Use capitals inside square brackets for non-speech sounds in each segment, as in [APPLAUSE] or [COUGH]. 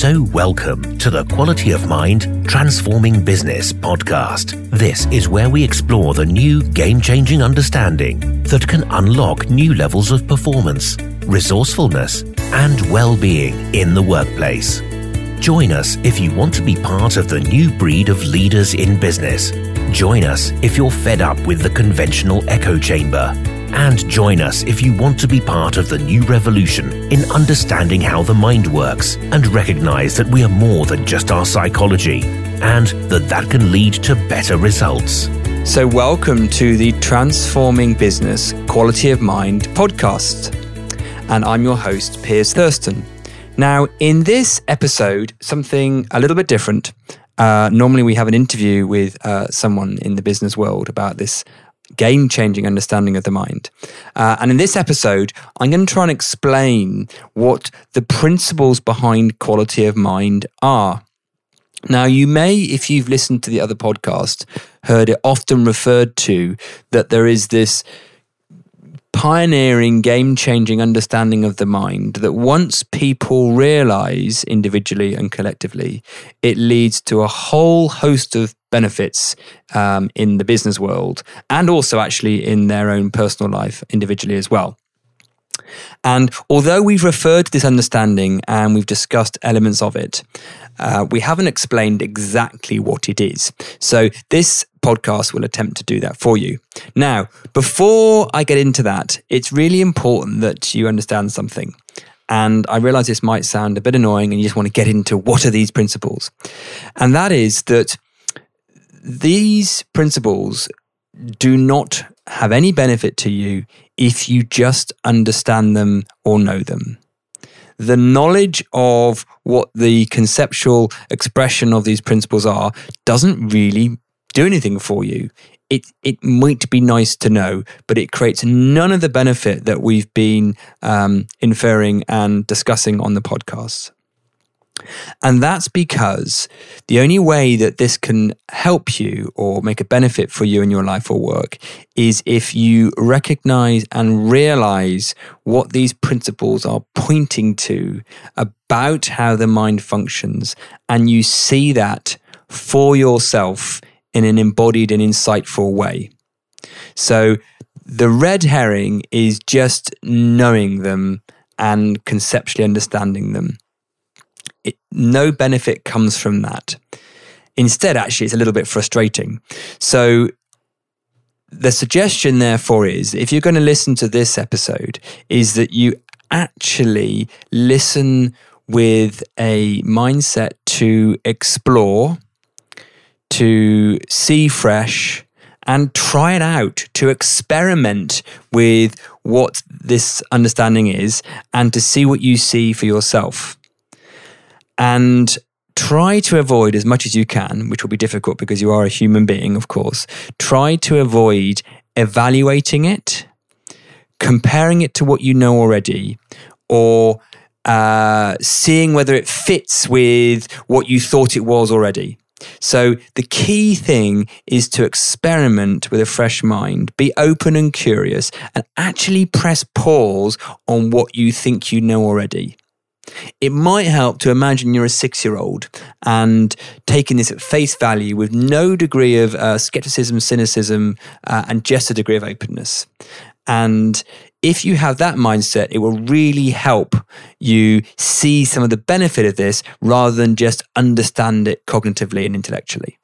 So, welcome to the Quality of Mind Transforming Business podcast. This is where we explore the new game changing understanding that can unlock new levels of performance, resourcefulness, and well being in the workplace. Join us if you want to be part of the new breed of leaders in business. Join us if you're fed up with the conventional echo chamber and join us if you want to be part of the new revolution in understanding how the mind works and recognize that we are more than just our psychology and that that can lead to better results. So, welcome to the Transforming Business Quality of Mind podcast. And I'm your host, Piers Thurston. Now, in this episode, something a little bit different. Uh, normally, we have an interview with uh, someone in the business world about this game changing understanding of the mind. Uh, and in this episode, I'm going to try and explain what the principles behind quality of mind are. Now, you may, if you've listened to the other podcast, heard it often referred to that there is this pioneering, game changing understanding of the mind that once people realize individually and collectively, it leads to a whole host of benefits um, in the business world and also actually in their own personal life individually as well. And although we've referred to this understanding and we've discussed elements of it, uh, we haven't explained exactly what it is. So this podcast will attempt to do that for you. Now, before I get into that, it's really important that you understand something. And I realize this might sound a bit annoying and you just want to get into what are these principles. And that is that these principles do not have any benefit to you if you just understand them or know them. The knowledge of what the conceptual expression of these principles are doesn't really do anything for you. It, it might be nice to know, but it creates none of the benefit that we've been um, inferring and discussing on the podcast. And that's because the only way that this can help you or make a benefit for you in your life or work is if you recognize and realize what these principles are pointing to about how the mind functions. And you see that for yourself in an embodied and insightful way. So the red herring is just knowing them and conceptually understanding them it, no benefit comes from that. Instead, actually, it's a little bit frustrating. So, the suggestion, therefore, is if you're going to listen to this episode, is that you actually listen with a mindset to explore, to see fresh, and try it out, to experiment with what this understanding is, and to see what you see for yourself and try to avoid as much as you can, which will be difficult because you are a human being, of course. Try to avoid evaluating it, comparing it to what you know already, or uh, seeing whether it fits with what you thought it was already. So, the key thing is to experiment with a fresh mind, be open and curious, and actually press pause on what you think you know already. It might help to imagine you're a six year old and taking this at face value with no degree of uh, skepticism, cynicism, uh, and just a degree of openness. And if you have that mindset, it will really help you see some of the benefit of this rather than just understand it cognitively and intellectually.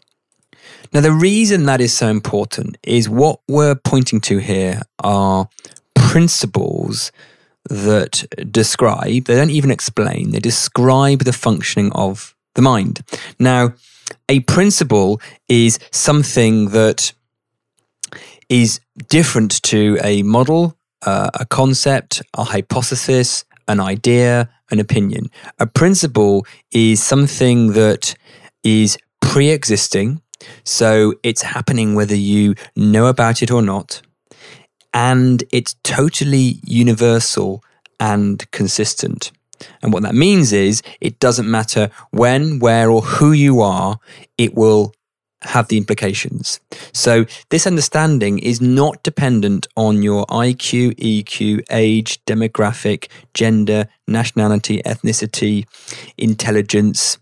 Now, the reason that is so important is what we're pointing to here are principles that describe, they don't even explain, they describe the functioning of the mind. Now, a principle is something that is different to a model, uh, a concept, a hypothesis, an idea, an opinion. A principle is something that is pre existing. So it's happening whether you know about it or not and it's totally universal and consistent. And what that means is it doesn't matter when, where, or who you are, it will have the implications. So, this understanding is not dependent on your IQ, EQ, age, demographic, gender, nationality, ethnicity, intelligence.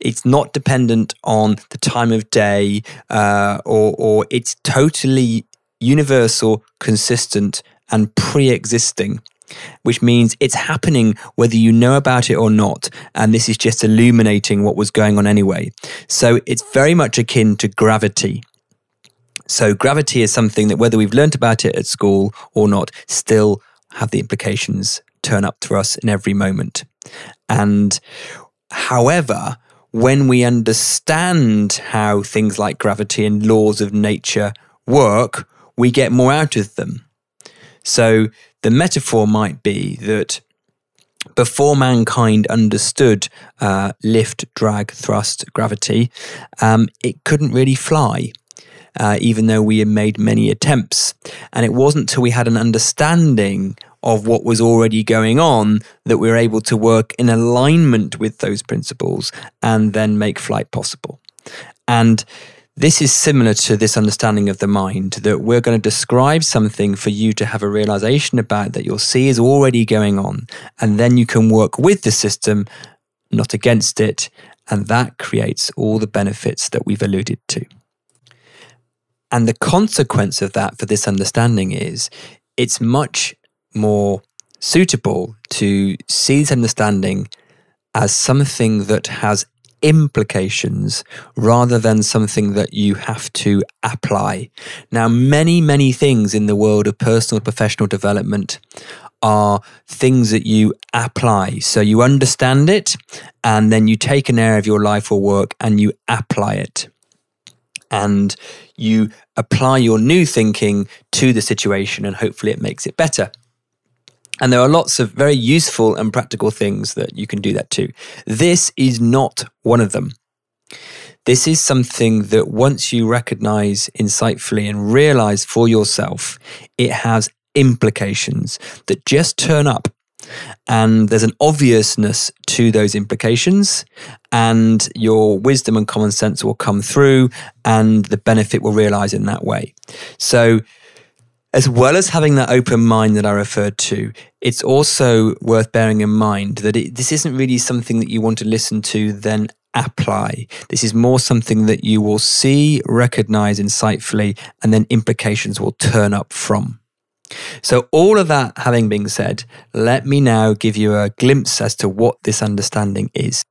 It's not dependent on the time of day, uh, or, or it's totally universal, consistent, and pre existing which means it's happening whether you know about it or not. And this is just illuminating what was going on anyway. So it's very much akin to gravity. So gravity is something that whether we've learnt about it at school or not, still have the implications turn up to us in every moment. And however, when we understand how things like gravity and laws of nature work, we get more out of them. So the metaphor might be that before mankind understood uh, lift, drag, thrust, gravity, um, it couldn't really fly. Uh, even though we had made many attempts. And it wasn't until we had an understanding of what was already going on that we were able to work in alignment with those principles and then make flight possible. And this is similar to this understanding of the mind that we're going to describe something for you to have a realization about that you'll see is already going on. And then you can work with the system, not against it. And that creates all the benefits that we've alluded to. And the consequence of that for this understanding is it's much more suitable to see this understanding as something that has implications rather than something that you have to apply. Now, many, many things in the world of personal professional development are things that you apply. So you understand it, and then you take an area of your life or work and you apply it. And you apply your new thinking to the situation, and hopefully it makes it better. And there are lots of very useful and practical things that you can do that too. This is not one of them. This is something that once you recognize insightfully and realize for yourself, it has implications that just turn up. And there's an obviousness to those implications, and your wisdom and common sense will come through, and the benefit will realize in that way. So, as well as having that open mind that I referred to, it's also worth bearing in mind that it, this isn't really something that you want to listen to, then apply. This is more something that you will see, recognize insightfully, and then implications will turn up from. So, all of that having been said, let me now give you a glimpse as to what this understanding is.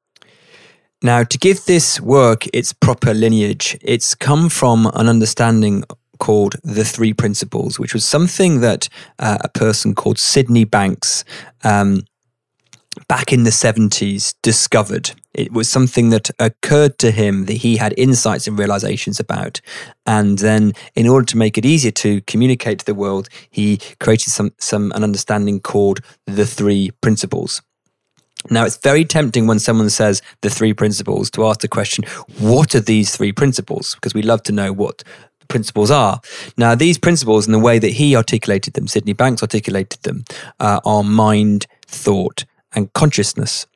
Now, to give this work its proper lineage, it's come from an understanding called The Three Principles, which was something that uh, a person called Sydney Banks um, back in the 70s discovered. It was something that occurred to him that he had insights and realizations about. And then, in order to make it easier to communicate to the world, he created some, some an understanding called the three principles. Now, it's very tempting when someone says the three principles to ask the question, what are these three principles? Because we love to know what principles are. Now, these principles, and the way that he articulated them, Sydney Banks articulated them, uh, are mind, thought, and consciousness.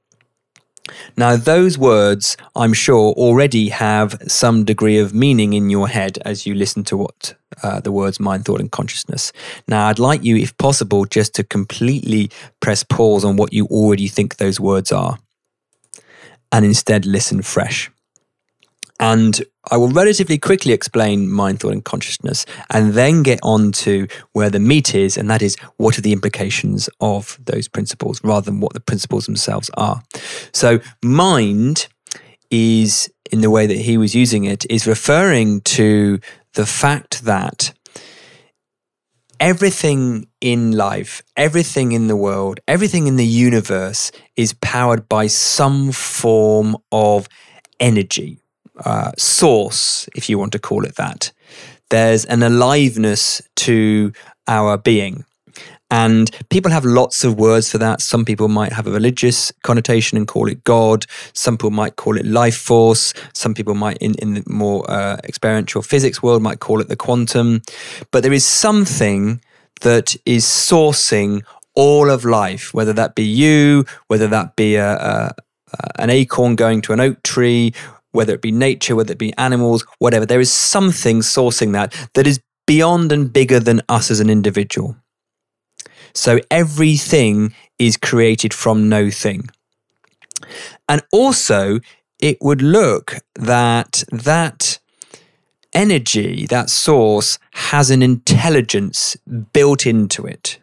Now, those words, I'm sure, already have some degree of meaning in your head as you listen to what uh, the words mind, thought, and consciousness. Now, I'd like you, if possible, just to completely press pause on what you already think those words are and instead listen fresh. And I will relatively quickly explain mind, thought, and consciousness, and then get on to where the meat is, and that is what are the implications of those principles rather than what the principles themselves are. So, mind is, in the way that he was using it, is referring to the fact that everything in life, everything in the world, everything in the universe is powered by some form of energy uh, source, if you want to call it that. There's an aliveness to our being. And people have lots of words for that. Some people might have a religious connotation and call it God. Some people might call it life force. Some people might, in, in the more uh, experiential physics world, might call it the quantum. But there is something that is sourcing all of life, whether that be you, whether that be a, a, an acorn going to an oak tree, whether it be nature, whether it be animals, whatever. There is something sourcing that that is beyond and bigger than us as an individual. So everything is created from no thing. And also, it would look that that energy, that source, has an intelligence built into it.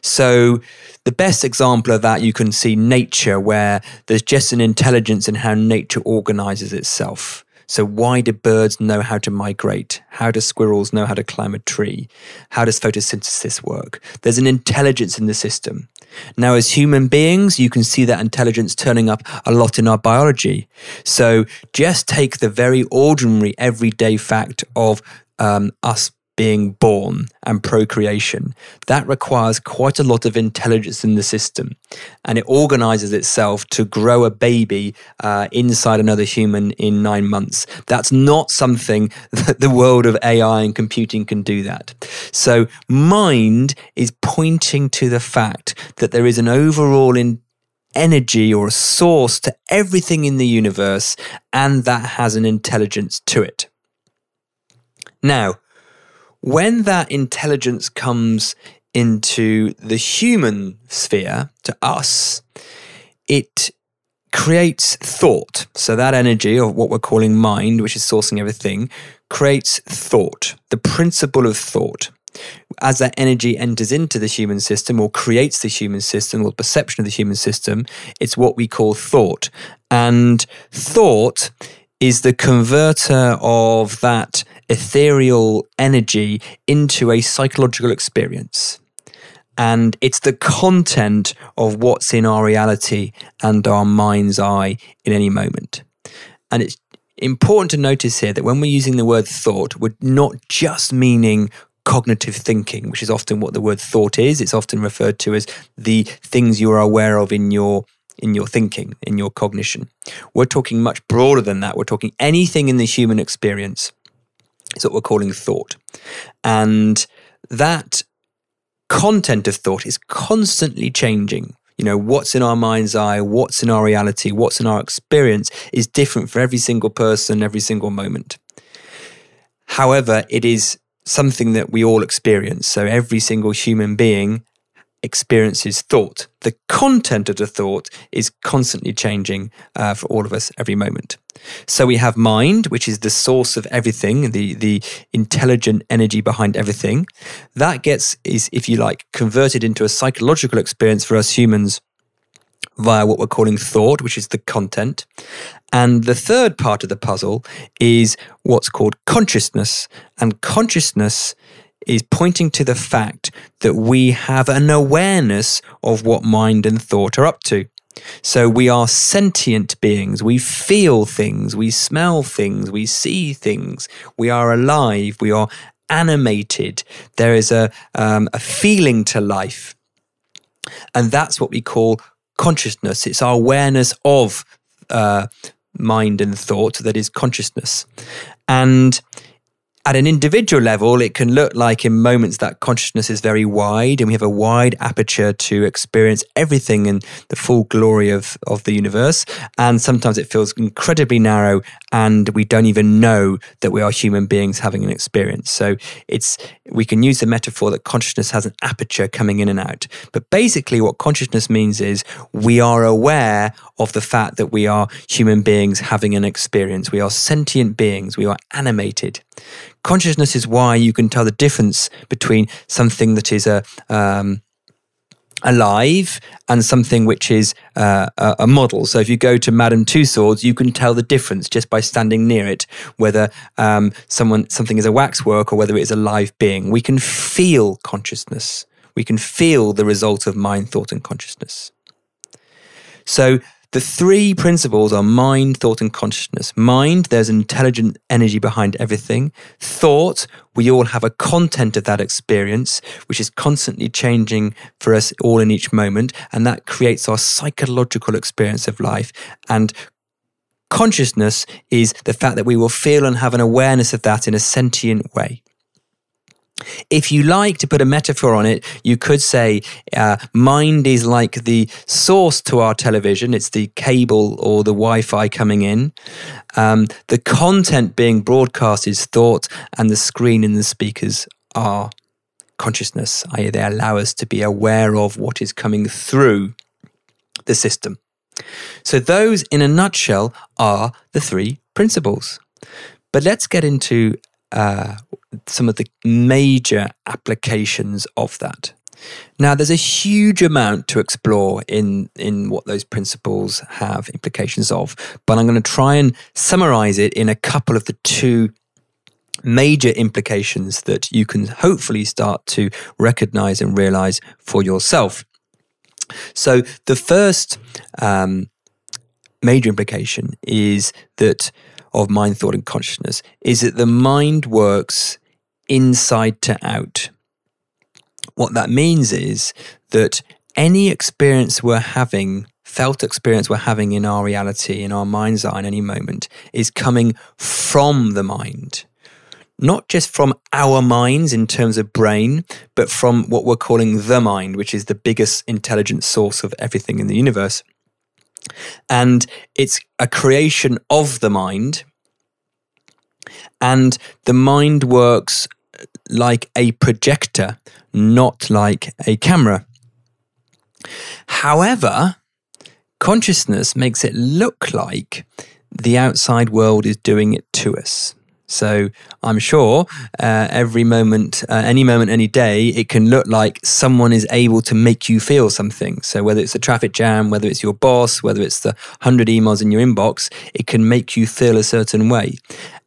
So, the best example of that you can see nature, where there's just an intelligence in how nature organizes itself. So, why do birds know how to migrate? How do squirrels know how to climb a tree? How does photosynthesis work? There's an intelligence in the system. Now, as human beings, you can see that intelligence turning up a lot in our biology. So, just take the very ordinary, everyday fact of um, us being born and procreation. That requires quite a lot of intelligence in the system. And it organizes itself to grow a baby uh, inside another human in nine months. That's not something [LAUGHS] that the world of AI and computing can do that. So, mind is pointing to the fact that there is an overall in energy or a source to everything in the universe, and that has an intelligence to it. Now, when that intelligence comes into the human sphere, to us, it creates thought. So that energy of what we're calling mind, which is sourcing everything, creates thought, the principle of thought. As that energy enters into the human system or creates the human system or perception of the human system, it's what we call thought. And thought is the converter of that ethereal energy into a psychological experience. And it's the content of what's in our reality and our mind's eye in any moment. And it's important to notice here that when we're using the word thought, we're not just meaning cognitive thinking, which is often what the word thought is. It's often referred to as the things you are aware of in your in your thinking, in your cognition. We're talking much broader than that. We're talking anything in the human experience. It's what we're calling thought. And that content of thought is constantly changing. You know, what's in our mind's eye, what's in our reality, what's in our experience is different for every single person, every single moment. However, it is something that we all experience. So every single human being experiences thought. The content of the thought is constantly changing uh, for all of us every moment. So we have mind, which is the source of everything, the the intelligent energy behind everything. That gets is, if you like, converted into a psychological experience for us humans via what we're calling thought, which is the content. And the third part of the puzzle is what's called consciousness. And consciousness is pointing to the fact that we have an awareness of what mind and thought are up to. So we are sentient beings. We feel things, we smell things, we see things, we are alive, we are animated. There is a, um, a feeling to life. And that's what we call consciousness. It's our awareness of uh, mind and thought that is consciousness. And at an individual level, it can look like in moments that consciousness is very wide and we have a wide aperture to experience everything in the full glory of, of the universe. And sometimes it feels incredibly narrow and we don't even know that we are human beings having an experience. So it's, we can use the metaphor that consciousness has an aperture coming in and out. But basically, what consciousness means is we are aware of the fact that we are human beings having an experience. We are sentient beings. We are animated. Consciousness is why you can tell the difference between something that is a um, alive and something which is uh, a, model. So if you go to Madame Tussauds, you can tell the difference just by standing near it, whether um, someone something is a waxwork or whether it is a live being. We can feel consciousness. We can feel the result of mind, thought, and consciousness. So the three principles are mind, thought, and consciousness. Mind, there's intelligent energy behind everything. Thought, we all have a content of that experience, which is constantly changing for us all in each moment. And that creates our psychological experience of life. And consciousness is the fact that we will feel and have an awareness of that in a sentient way. If you like to put a metaphor on it, you could say uh, mind is like the source to our television. It's the cable or the Wi Fi coming in. Um, the content being broadcast is thought, and the screen and the speakers are consciousness, i.e., they allow us to be aware of what is coming through the system. So, those in a nutshell are the three principles. But let's get into uh, some of the major applications of that. Now, there's a huge amount to explore in, in what those principles have implications of, but I'm going to try and summarize it in a couple of the two major implications that you can hopefully start to recognize and realize for yourself. So, the first um, major implication is that of mind, thought, and consciousness is that the mind works inside to out. What that means is that any experience we're having, felt experience we're having in our reality, in our mind's eye in any moment, is coming from the mind. Not just from our minds in terms of brain, but from what we're calling the mind, which is the biggest intelligent source of everything in the universe. And it's a creation of the mind. And the mind works uh, like a projector, not like a camera. However, consciousness makes it look like the outside world is doing it to us. So I'm sure uh, every moment, uh, any moment, any day, it can look like someone is able to make you feel something. So whether it's a traffic jam, whether it's your boss, whether it's the 100 emails in your inbox, it can make you feel a certain way.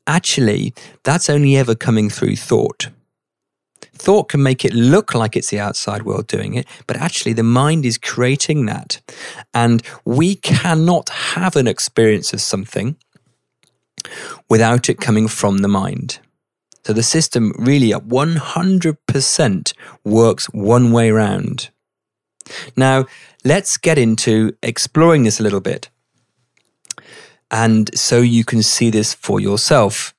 Actually, that's only ever coming through thought. Thought can make it look like it's the outside world doing it, but actually the mind is creating that. And we cannot have an experience of something without it coming from the mind. So the system really at 100% works one way round. Now, let's get into exploring this a little bit. And so you can see this for yourself.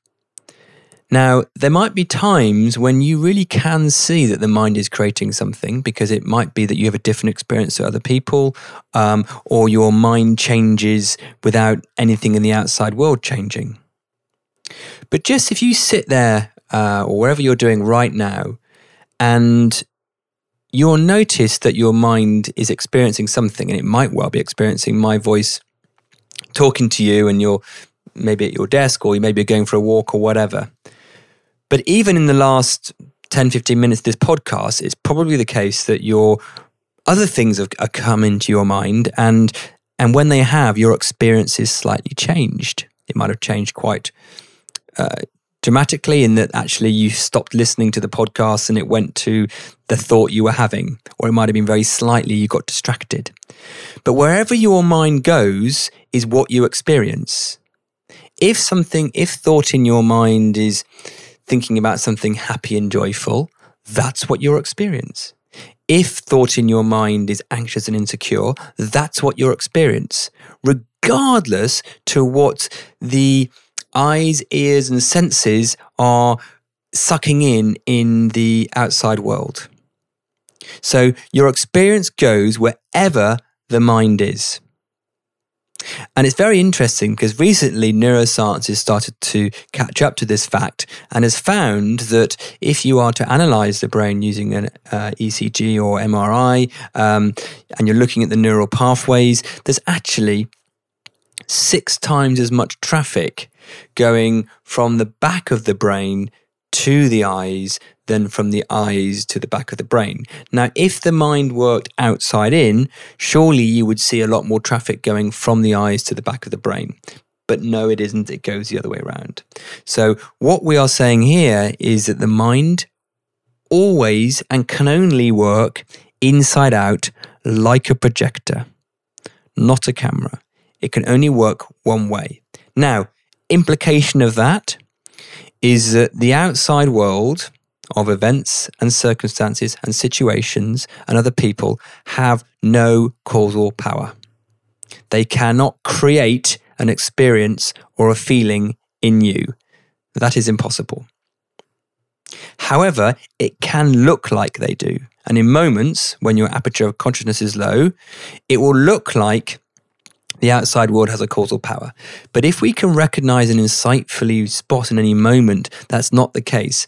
Now, there might be times when you really can see that the mind is creating something because it might be that you have a different experience to other people, um, or your mind changes without anything in the outside world changing. But just if you sit there uh, or wherever you're doing right now and you'll notice that your mind is experiencing something, and it might well be experiencing my voice talking to you, and you're maybe at your desk or you maybe going for a walk or whatever. But even in the last 10, 15 minutes of this podcast, it's probably the case that your other things have, have come into your mind and and when they have, your experience is slightly changed. It might have changed quite uh, dramatically in that actually you stopped listening to the podcast and it went to the thought you were having, or it might have been very slightly you got distracted. But wherever your mind goes is what you experience. If something, if thought in your mind is thinking about something happy and joyful, that's what you'll experience. If thought in your mind is anxious and insecure, that's what you'll experience, regardless to what the eyes, ears, and senses are sucking in in the outside world. So your experience goes wherever the mind is. And it's very interesting because recently neuroscience has started to catch up to this fact and has found that if you are to analyze the brain using an uh, ECG or MRI um, and you're looking at the neural pathways, there's actually six times as much traffic going from the back of the brain to the eyes than from the eyes to the back of the brain. Now, if the mind worked outside in, surely you would see a lot more traffic going from the eyes to the back of the brain. But no, it isn't. It goes the other way around. So, what we are saying here is that the mind always and can only work inside out like a projector, not a camera. It can only work one way. Now, implication of that is that the outside world of events and circumstances and situations and other people have no causal power. They cannot create an experience or a feeling in you. That is impossible. However, it can look like they do. And in moments when your aperture of consciousness is low, it will look like the outside world has a causal power. But if we can recognize and insightfully spot in any moment that's not the case,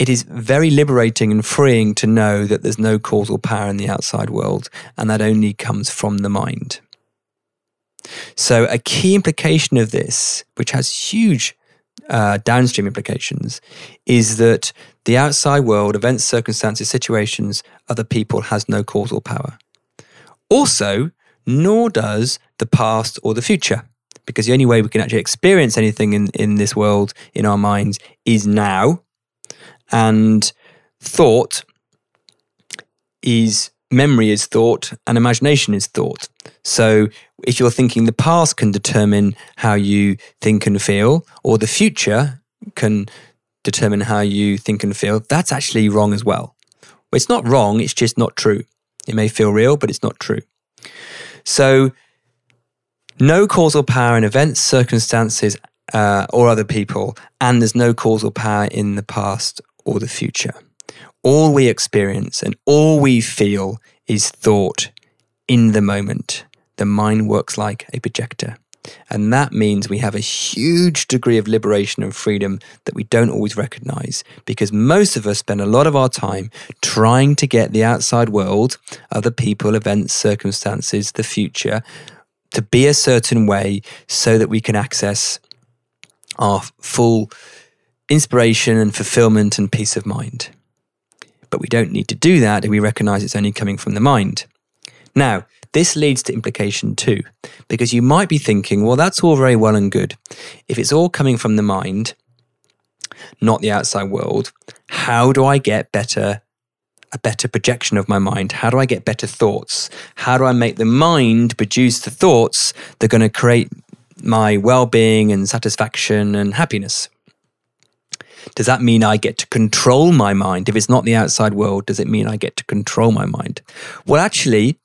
it is very liberating and freeing to know that there's no causal power in the outside world and that only comes from the mind. So, a key implication of this, which has huge uh, downstream implications, is that the outside world, events, circumstances, situations, other people, has no causal power. Also, nor does the past or the future, because the only way we can actually experience anything in, in this world, in our minds, is now. And thought is memory is thought and imagination is thought. So if you're thinking the past can determine how you think and feel, or the future can determine how you think and feel, that's actually wrong as well. It's not wrong, it's just not true. It may feel real, but it's not true. So, no causal power in events, circumstances, uh, or other people, and there's no causal power in the past or the future. All we experience and all we feel is thought in the moment. The mind works like a projector. And that means we have a huge degree of liberation and freedom that we don't always recognize because most of us spend a lot of our time trying to get the outside world, other people, events, circumstances, the future, to be a certain way so that we can access our full inspiration and fulfillment and peace of mind. But we don't need to do that if we recognize it's only coming from the mind. Now, this leads to implication two, because you might be thinking, well, that's all very well and good. If it's all coming from the mind, not the outside world, how do I get better a better projection of my mind? How do I get better thoughts? How do I make the mind produce the thoughts that are going to create my well being and satisfaction and happiness? Does that mean I get to control my mind? If it's not the outside world, does it mean I get to control my mind? Well, actually,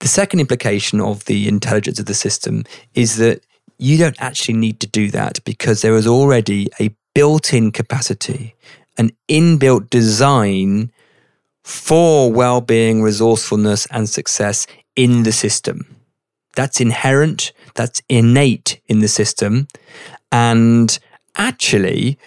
the second implication of the intelligence of the system is that you don't actually need to do that because there is already a built in capacity, an inbuilt design for well being, resourcefulness, and success in the system. That's inherent, that's innate in the system. And actually,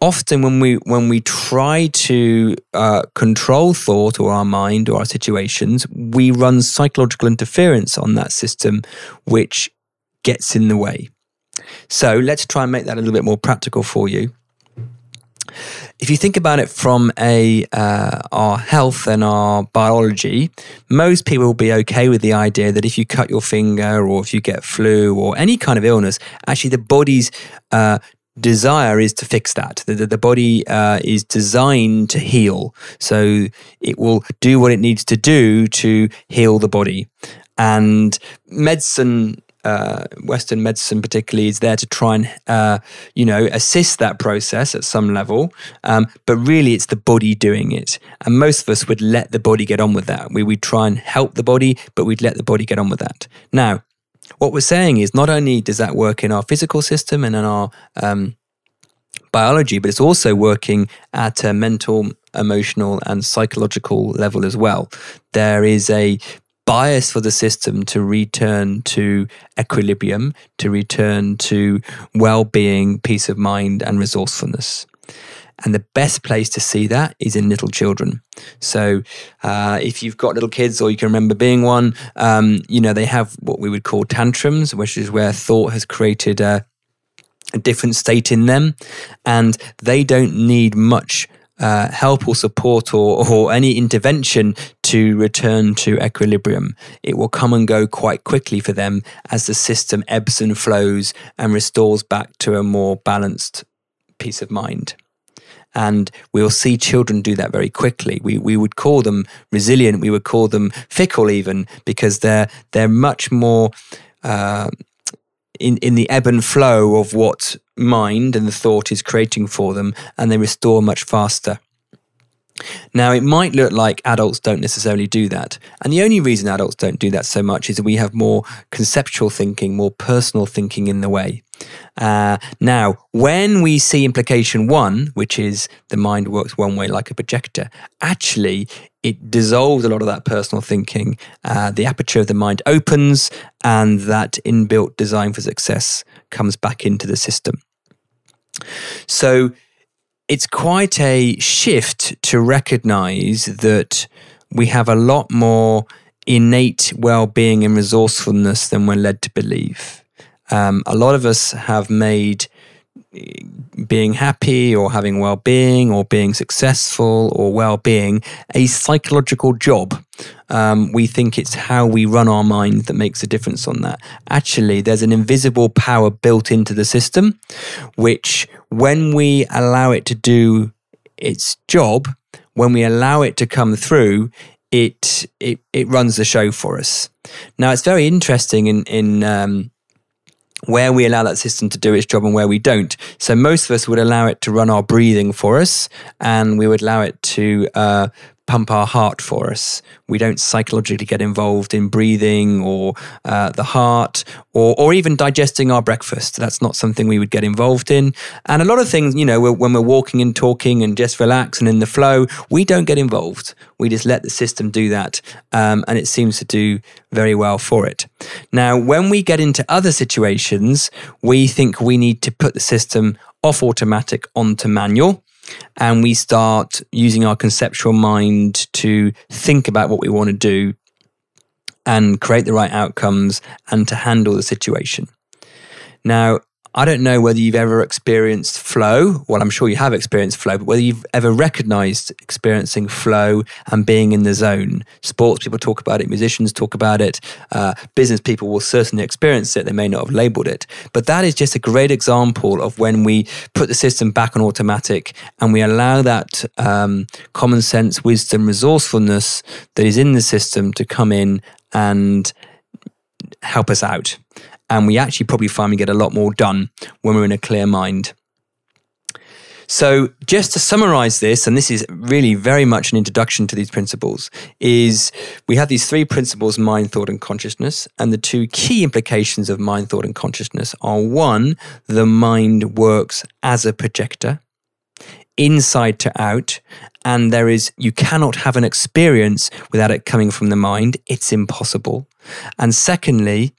often when we when we try to uh, control thought or our mind or our situations, we run psychological interference on that system, which gets in the way. So let's try and make that a little bit more practical for you. If you think about it from a uh, our health and our biology, most people will be okay with the idea that if you cut your finger or if you get flu or any kind of illness, actually the body's uh, desire is to fix that. The, the, the body uh, is designed to heal. So it will do what it needs to do to heal the body. And medicine, uh, Western medicine particularly, is there to try and, uh, you know, assist that process at some level. Um, but really, it's the body doing it. And most of us would let the body get on with that. We would try and help the body, but we'd let the body get on with that. Now, what we're saying is not only does that work in our physical system and in our um, biology, but it's also working at a mental, emotional, and psychological level as well. There is a bias for the system to return to equilibrium, to return to well being, peace of mind, and resourcefulness. And the best place to see that is in little children. So, uh, if you've got little kids or you can remember being one, um, you know, they have what we would call tantrums, which is where thought has created a, a different state in them. And they don't need much uh, help or support or, or any intervention to return to equilibrium. It will come and go quite quickly for them as the system ebbs and flows and restores back to a more balanced peace of mind. And we'll see children do that very quickly. We, we would call them resilient. We would call them fickle even because they're, they're much more, uh, in, in the ebb and flow of what mind and the thought is creating for them, and they restore much faster. Now, it might look like adults don't necessarily do that. And the only reason adults don't do that so much is that we have more conceptual thinking, more personal thinking in the way. Uh, now, when we see implication one, which is the mind works one way like a projector, actually it dissolves a lot of that personal thinking. Uh, the aperture of the mind opens, and that inbuilt design for success comes back into the system. So it's quite a shift to recognize that we have a lot more innate well being and resourcefulness than we're led to believe. Um, a lot of us have made being happy or having well being or being successful or well being a psychological job. Um, we think it's how we run our mind that makes a difference on that. Actually, there's an invisible power built into the system, which when we allow it to do its job, when we allow it to come through, it it, it runs the show for us. Now, it's very interesting in in um, where we allow that system to do its job and where we don't. So most of us would allow it to run our breathing for us, and we would allow it to uh, pump our heart for us. We don't psychologically get involved in breathing or uh, the heart or, or even digesting our breakfast. That's not something we would get involved in. And a lot of things, you know, when we're walking and talking and just relax and in the flow, we don't get involved. We just let the system do that. Um, and it seems to do very well for it. Now, when we get into other situations, we think we need to put the system off automatic onto manual and we start using our conceptual mind to think about what we want to do and create the right outcomes and to handle the situation. Now, I don't know whether you've ever experienced flow. Well, I'm sure you have experienced flow, but whether you've ever recognized experiencing flow and being in the zone. Sports people talk about it, musicians talk about it, uh, business people will certainly experience it. They may not have labeled it. But that is just a great example of when we put the system back on automatic and we allow that um, common sense, wisdom, resourcefulness that is in the system to come in and help us out and we actually probably find we get a lot more done when we're in a clear mind. So, just to summarize this, and this is really very much an introduction to these principles, is we have these three principles mind, thought, and consciousness. And the two key implications of mind, thought, and consciousness are one, the mind works as a projector, inside to out. And there is, you cannot have an experience without it coming from the mind. It's impossible. And secondly,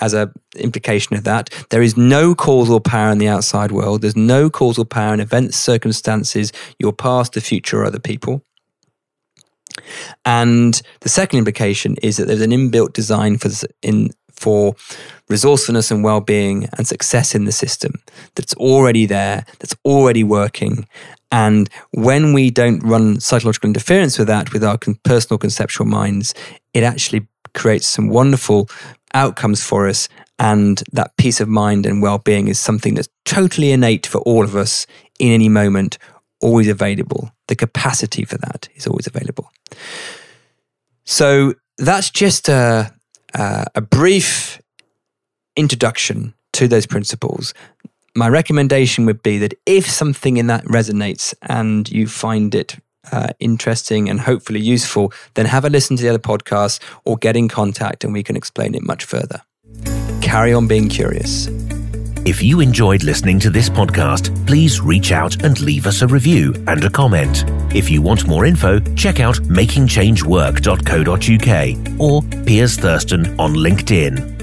as a implication of that. There is no causal power in the outside world. There's no causal power in events, circumstances, your past, the future, or other people. And the second implication is that there's an inbuilt design for in for resourcefulness and well-being and success in the system that's already there, that's already working. And when we don't run psychological interference with that, with our personal conceptual minds, it actually creates some wonderful outcomes for us. And that peace of mind and well being is something that's totally innate for all of us in any moment, always available. The capacity for that is always available. So that's just a, a, a brief introduction to those principles. My recommendation would be that if something in that resonates and you find it uh, interesting and hopefully useful, then have a listen to the other podcasts or get in contact and we can explain it much further. Carry on being curious. If you enjoyed listening to this podcast, please reach out and leave us a review and a comment. If you want more info, check out makingchangework.co.uk or Piers Thurston on LinkedIn.